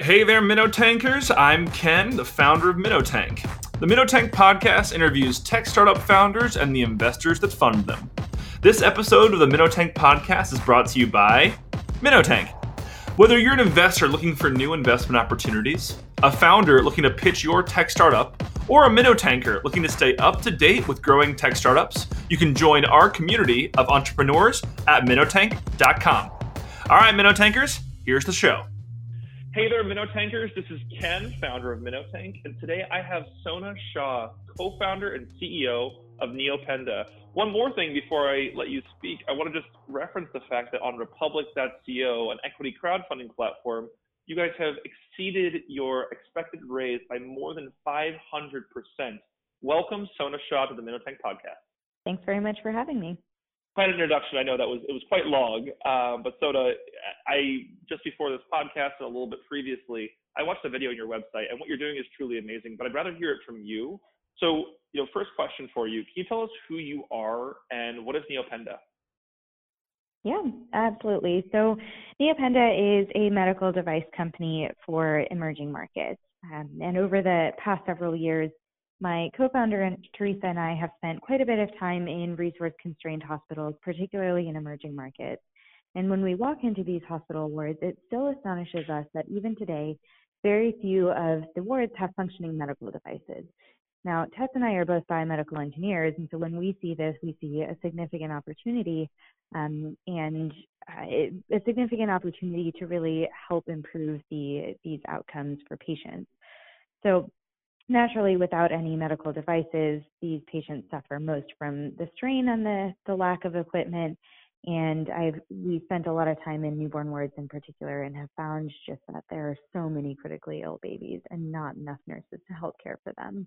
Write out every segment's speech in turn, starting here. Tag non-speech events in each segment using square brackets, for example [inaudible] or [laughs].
Hey there, Minnow Tankers. I'm Ken, the founder of Minnow Tank. The Minnow Tank podcast interviews tech startup founders and the investors that fund them. This episode of the Minnow Tank podcast is brought to you by Minnow Tank. Whether you're an investor looking for new investment opportunities, a founder looking to pitch your tech startup, or a Minnow Tanker looking to stay up to date with growing tech startups, you can join our community of entrepreneurs at minnowtank.com. All right, Minnow Tankers, here's the show. Hey there, Minnow Tankers. This is Ken, founder of Minnow Tank, and today I have Sona Shah, co-founder and CEO of Neopenda. One more thing before I let you speak, I want to just reference the fact that on Republic.co, an equity crowdfunding platform, you guys have exceeded your expected raise by more than 500%. Welcome, Sona Shah, to the Minnow Tank podcast. Thanks very much for having me quite an introduction. I know that was it was quite long, um, but Sona, I just before this podcast and a little bit previously, I watched the video on your website, and what you're doing is truly amazing. But I'd rather hear it from you. So, you know, first question for you: Can you tell us who you are and what is Neopenda? Yeah, absolutely. So, Neopenda is a medical device company for emerging markets. Um, and over the past several years, my co-founder and Teresa and I have spent quite a bit of time in resource-constrained hospitals, particularly in emerging markets. And when we walk into these hospital wards, it still astonishes us that even today, very few of the wards have functioning medical devices. Now, Tess and I are both biomedical engineers, and so when we see this, we see a significant opportunity um, and uh, a significant opportunity to really help improve the these outcomes for patients. So naturally, without any medical devices, these patients suffer most from the strain and the, the lack of equipment. And I've we spent a lot of time in newborn wards in particular, and have found just that there are so many critically ill babies and not enough nurses to help care for them.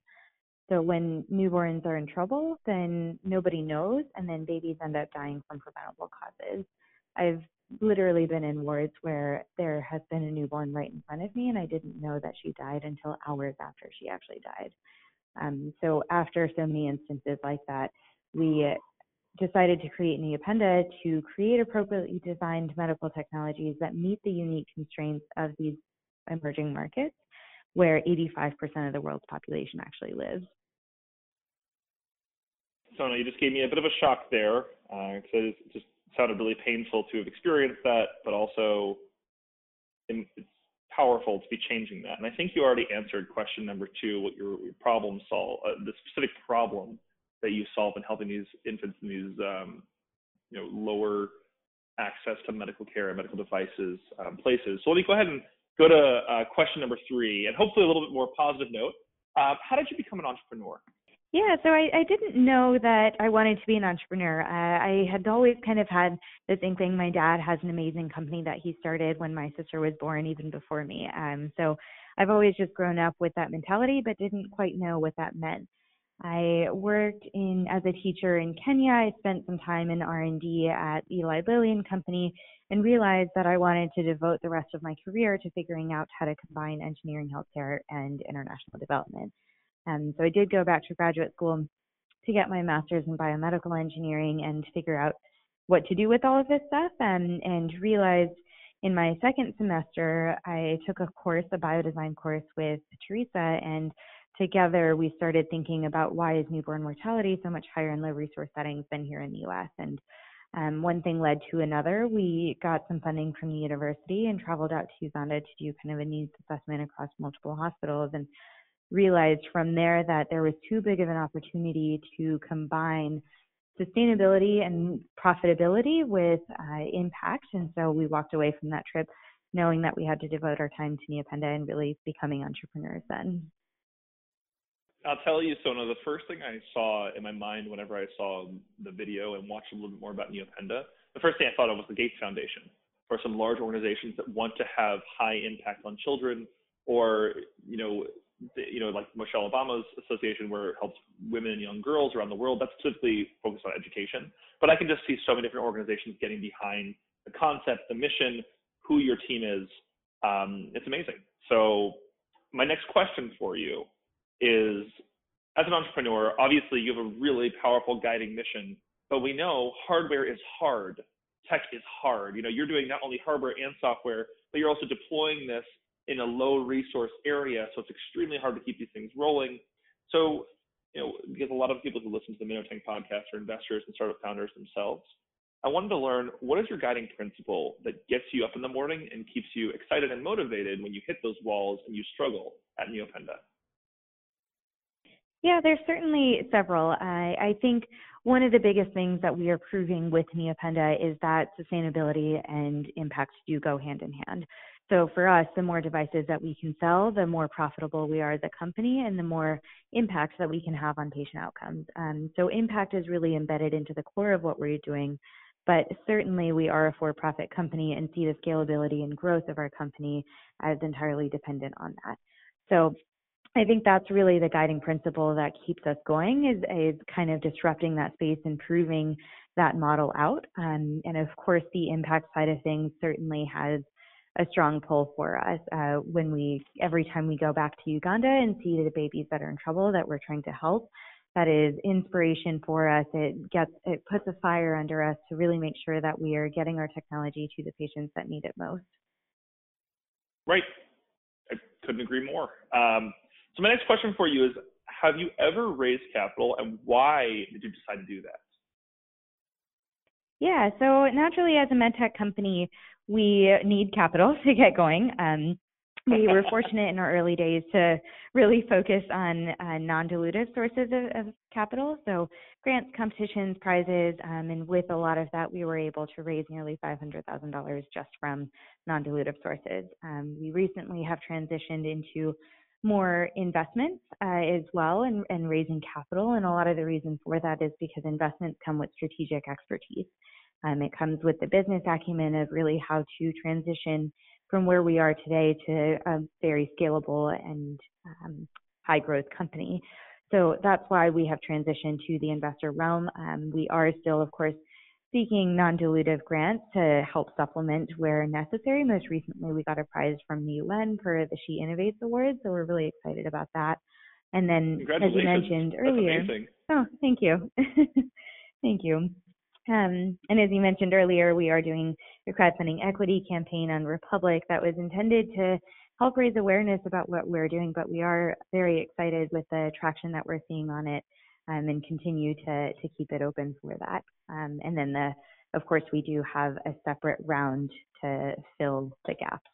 So when newborns are in trouble, then nobody knows, and then babies end up dying from preventable causes. I've literally been in wards where there has been a newborn right in front of me, and I didn't know that she died until hours after she actually died. Um, so after so many instances like that, we decided to create Neopenda to create appropriately designed medical technologies that meet the unique constraints of these emerging markets where 85% of the world's population actually lives. Sona, you just gave me a bit of a shock there because uh, just sounded really painful to have experienced that, but also it's powerful to be changing that. And I think you already answered question number two, what your, your problem solve, uh, the specific problem that you solve in helping these infants in these, um, you know, lower access to medical care and medical devices um, places. So let me go ahead and go to uh, question number three, and hopefully a little bit more positive note. Uh, how did you become an entrepreneur? Yeah, so I, I didn't know that I wanted to be an entrepreneur. Uh, I had always kind of had this inkling. My dad has an amazing company that he started when my sister was born, even before me. Um, so I've always just grown up with that mentality, but didn't quite know what that meant. I worked in as a teacher in Kenya. I spent some time in R&D at Eli Lilly and Company, and realized that I wanted to devote the rest of my career to figuring out how to combine engineering, healthcare, and international development. Um, so I did go back to graduate school to get my master's in biomedical engineering and figure out what to do with all of this stuff and, and realized in my second semester I took a course, a biodesign course with Teresa and together we started thinking about why is newborn mortality so much higher in low resource settings than here in the US and um, one thing led to another. We got some funding from the university and traveled out to Uganda to do kind of a needs assessment across multiple hospitals and realized from there that there was too big of an opportunity to combine sustainability and profitability with uh, impact. And so we walked away from that trip knowing that we had to devote our time to Neopenda and really becoming entrepreneurs then. I'll tell you, Sona, the first thing I saw in my mind whenever I saw the video and watched a little bit more about Neopenda, the first thing I thought of was the Gates Foundation, or some large organizations that want to have high impact on children, or you know, you know, like Michelle Obama's association where it helps women and young girls around the world. That's specifically focused on education. But I can just see so many different organizations getting behind the concept, the mission, who your team is. Um, it's amazing. So my next question for you is, as an entrepreneur, obviously you have a really powerful guiding mission, but we know hardware is hard. Tech is hard. You know, you're doing not only hardware and software, but you're also deploying this in a low resource area, so it's extremely hard to keep these things rolling. So, you know, because a lot of people who listen to the Minnow Tank podcast are investors and startup founders themselves. I wanted to learn what is your guiding principle that gets you up in the morning and keeps you excited and motivated when you hit those walls and you struggle at Neopenda? Yeah, there's certainly several. I, I think one of the biggest things that we are proving with Neopenda is that sustainability and impact do go hand in hand. So for us, the more devices that we can sell, the more profitable we are as a company and the more impact that we can have on patient outcomes. Um, so impact is really embedded into the core of what we're doing. But certainly we are a for-profit company and see the scalability and growth of our company as entirely dependent on that. So I think that's really the guiding principle that keeps us going is, is kind of disrupting that space and proving that model out. Um, and of course, the impact side of things certainly has a strong pull for us. Uh, when we, every time we go back to Uganda and see the babies that are in trouble that we're trying to help, that is inspiration for us. It gets, it puts a fire under us to really make sure that we are getting our technology to the patients that need it most. Right. I couldn't agree more. Um, so my next question for you is, have you ever raised capital and why did you decide to do that? Yeah, so naturally as a medtech company, we need capital [laughs] to get going. Um, we were fortunate in our early days to really focus on uh, non-dilutive sources of, of, capital, so grants, competitions, prizes, um, and with a lot of that, we were able to raise nearly $500,000 just from non-dilutive sources. Um, we recently have transitioned into more investments uh, as well and, and raising capital. And a lot of the reason for that is because investments come with strategic expertise. Um, it comes with the business acumen of really how to transition from where we are today to a very scalable and um, high growth company. So that's why we have transitioned to the investor realm. Um, we are still, of course, seeking non-dilutive grants to help supplement where necessary. Most recently, we got a prize from the UN for the She Innovates Award, so we're really excited about that. And then, as you mentioned earlier, oh, thank you, [laughs] thank you. Um, and as you mentioned earlier, we are doing a crowdfunding equity campaign on Republic that was intended to help raise awareness about what we're doing, but we are very excited with the traction that we're seeing on it um, and continue to, to keep it open for that. Um, and then the, of course, we do have a separate round to fill the gaps.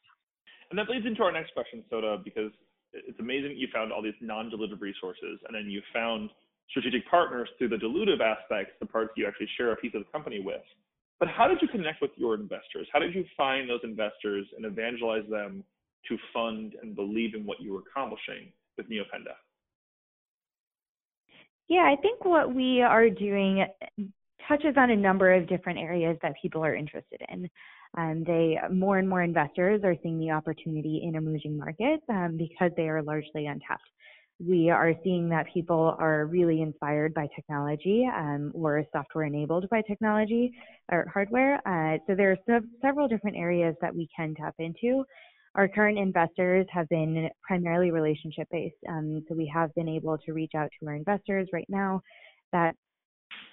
And that leads into our next question, Sona, because it's amazing you found all these non-dilutive resources, and then you found strategic partners through the dilutive aspects, the parts you actually share a piece of the company with. But how did you connect with your investors? How did you find those investors and evangelize them to fund and believe in what you were accomplishing with Neopenda? Yeah, I think what we are doing touches on a number of different areas that people are interested in. Um, they more and more investors are seeing the opportunity in emerging markets um, because they are largely untapped. We are seeing that people are really inspired by technology um, or software enabled by technology or hardware. Uh, so there are several different areas that we can tap into. Our current investors have been primarily relationship based. Um, so we have been able to reach out to our investors right now that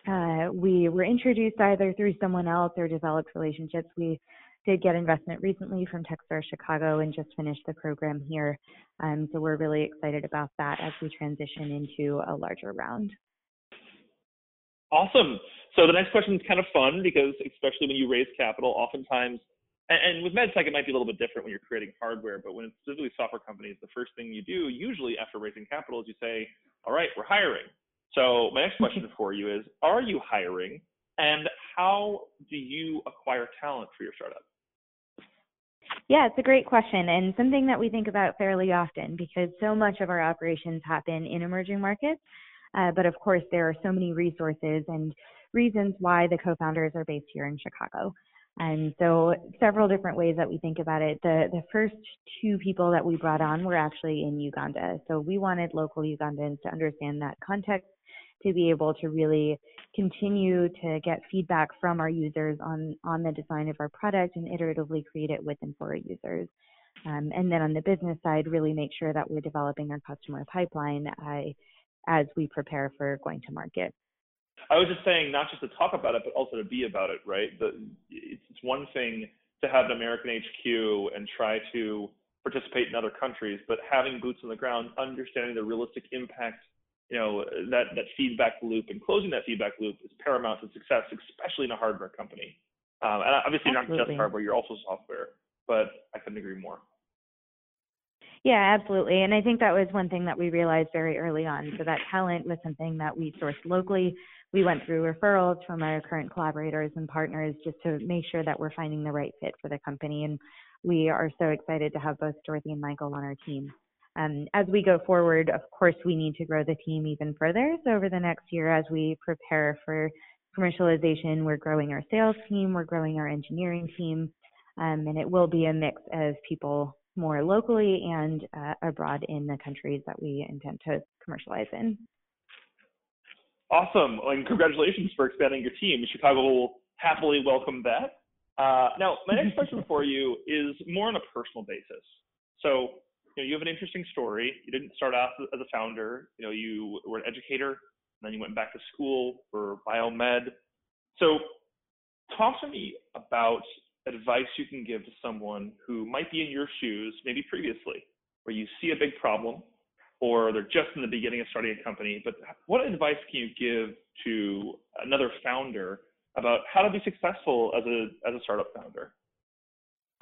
uh, we were introduced either through someone else or developed relationships. We did get investment recently from Techstars Chicago and just finished the program here. Um, so we're really excited about that as we transition into a larger round. Awesome. So the next question is kind of fun because especially when you raise capital, oftentimes and, and with medtech, it might be a little bit different when you're creating hardware, but when it's specifically software companies, the first thing you do usually after raising capital is you say, all right, we're hiring. So my next question for you is, are you hiring and how do you acquire talent for your startup? Yeah, it's a great question and something that we think about fairly often because so much of our operations happen in emerging markets. Uh, but of course, there are so many resources and reasons why the co-founders are based here in Chicago. And so several different ways that we think about it. The the first two people that we brought on were actually in Uganda. So we wanted local Ugandans to understand that context to be able to really continue to get feedback from our users on on the design of our product and iteratively create it with and for our users. Um, and then on the business side, really make sure that we're developing our customer pipeline uh, as we prepare for going to market. I was just saying, not just to talk about it, but also to be about it, right? The, it's, it's one thing to have an American HQ and try to participate in other countries, but having boots on the ground, understanding the realistic impact, you know, that that feedback loop and closing that feedback loop is paramount to success, especially in a hardware company. Um, and obviously, Absolutely. not just hardware; you're also software. But I couldn't agree more. Yeah, absolutely. And I think that was one thing that we realized very early on. So that talent was something that we sourced locally. We went through referrals from our current collaborators and partners just to make sure that we're finding the right fit for the company. And we are so excited to have both Dorothy and Michael on our team. Um, as we go forward, of course, we need to grow the team even further. So over the next year, as we prepare for commercialization, we're growing our sales team, we're growing our engineering team, um, and it will be a mix of people more locally and uh, abroad in the countries that we intend to commercialize in. Awesome. And congratulations for expanding your team. Chicago will happily welcome that. Uh, now, my next [laughs] question for you is more on a personal basis. So, you know, you have an interesting story. You didn't start off as a founder. You know, you were an educator, and then you went back to school for biomed. So, talk to me about advice you can give to someone who might be in your shoes, maybe previously, where you see a big problem or they're just in the beginning of starting a company, but what advice can you give to another founder about how to be successful as a as a startup founder?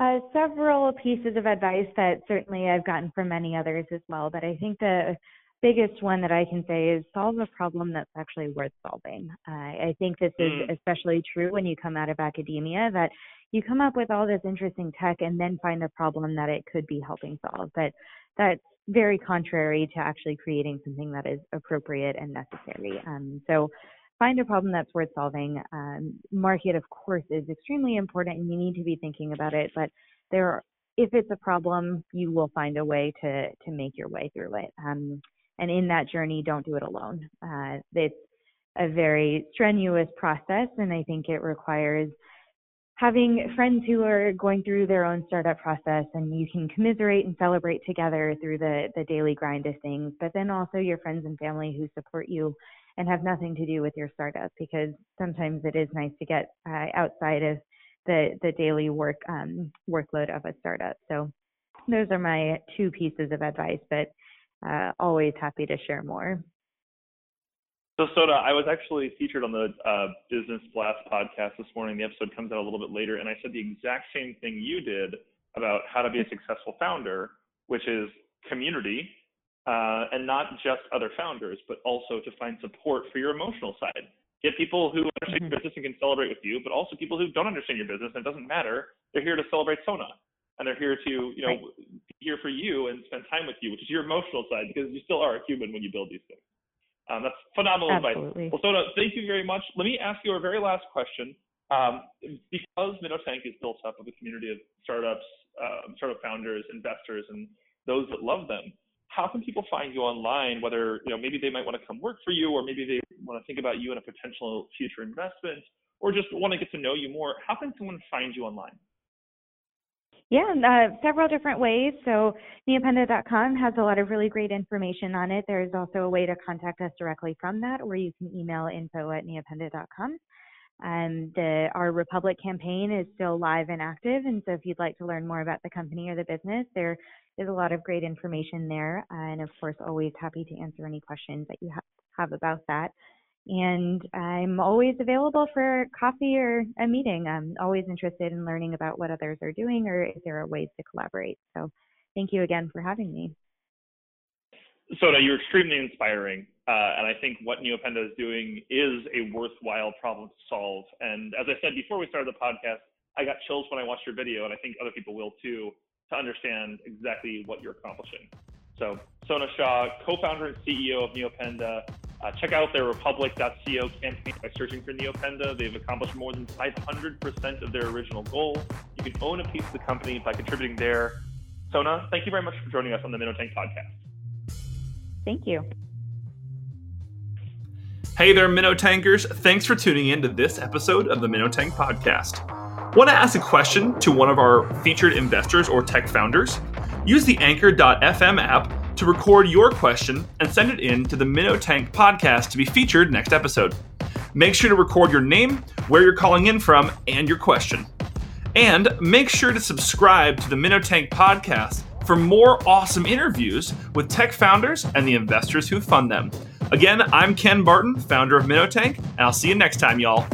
Uh, several pieces of advice that certainly I've gotten from many others as well, but I think the biggest one that I can say is solve a problem that's actually worth solving. Uh, I think this is mm. especially true when you come out of academia that you come up with all this interesting tech and then find a problem that it could be helping solve. But that's very contrary to actually creating something that is appropriate and necessary. Um, so find a problem that's worth solving. Um, market, of course, is extremely important and you need to be thinking about it, but there are, if it's a problem, you will find a way to to make your way through it. Um, and in that journey, don't do it alone. Uh, it's a very strenuous process, and I think it requires having friends who are going through their own startup process and you can commiserate and celebrate together through the the daily grind of things but then also your friends and family who support you and have nothing to do with your startup because sometimes it is nice to get uh, outside of the the daily work um, workload of a startup so those are my two pieces of advice but uh, always happy to share more so, Sona, I was actually featured on the uh, Business Blast podcast this morning. The episode comes out a little bit later, and I said the exact same thing you did about how to be a successful founder, which is community, uh, and not just other founders, but also to find support for your emotional side. Get people who understand your business and can celebrate with you, but also people who don't understand your business and it doesn't matter. They're here to celebrate Sona, and they're here to, you know, right. be here for you and spend time with you, which is your emotional side, because you still are a human when you build these things. Um, that's phenomenal Absolutely. advice. Well, Sona, thank you very much. Let me ask you our very last question. Um, because Minnow Tank is built up of a community of startups, uh, startup founders, investors, and those that love them, how can people find you online? Whether you know maybe they might want to come work for you, or maybe they want to think about you in a potential future investment, or just want to get to know you more. How can someone find you online? Yeah, uh, several different ways. So neopenda.com has a lot of really great information on it. There's also a way to contact us directly from that, or you can email info at neopenda.com. Um, the, our Republic campaign is still live and active, and so if you'd like to learn more about the company or the business, there is a lot of great information there. And of course, always happy to answer any questions that you ha- have about that. And I'm always available for coffee or a meeting. I'm always interested in learning about what others are doing or if there are ways to collaborate. So thank you again for having me. Sona, you're extremely inspiring. Uh, and I think what Neopenda is doing is a worthwhile problem to solve. And as I said before we started the podcast, I got chills when I watched your video, and I think other people will too, to understand exactly what you're accomplishing. So, Sona Shah, co founder and CEO of Neopenda, uh, check out their republic.co campaign by searching for Neopenda. They've accomplished more than 500% of their original goal. You can own a piece of the company by contributing there. Sona, thank you very much for joining us on the Minnow Tank podcast. Thank you. Hey there, Minnow Tankers. Thanks for tuning in to this episode of the Minnow Tank podcast. Want to ask a question to one of our featured investors or tech founders? Use the Anchor.fm app to record your question and send it in to the Minnow Tank podcast to be featured next episode. Make sure to record your name, where you're calling in from, and your question. And make sure to subscribe to the Minnow Tank podcast for more awesome interviews with tech founders and the investors who fund them. Again, I'm Ken Barton, founder of Minnow Tank, and I'll see you next time, y'all.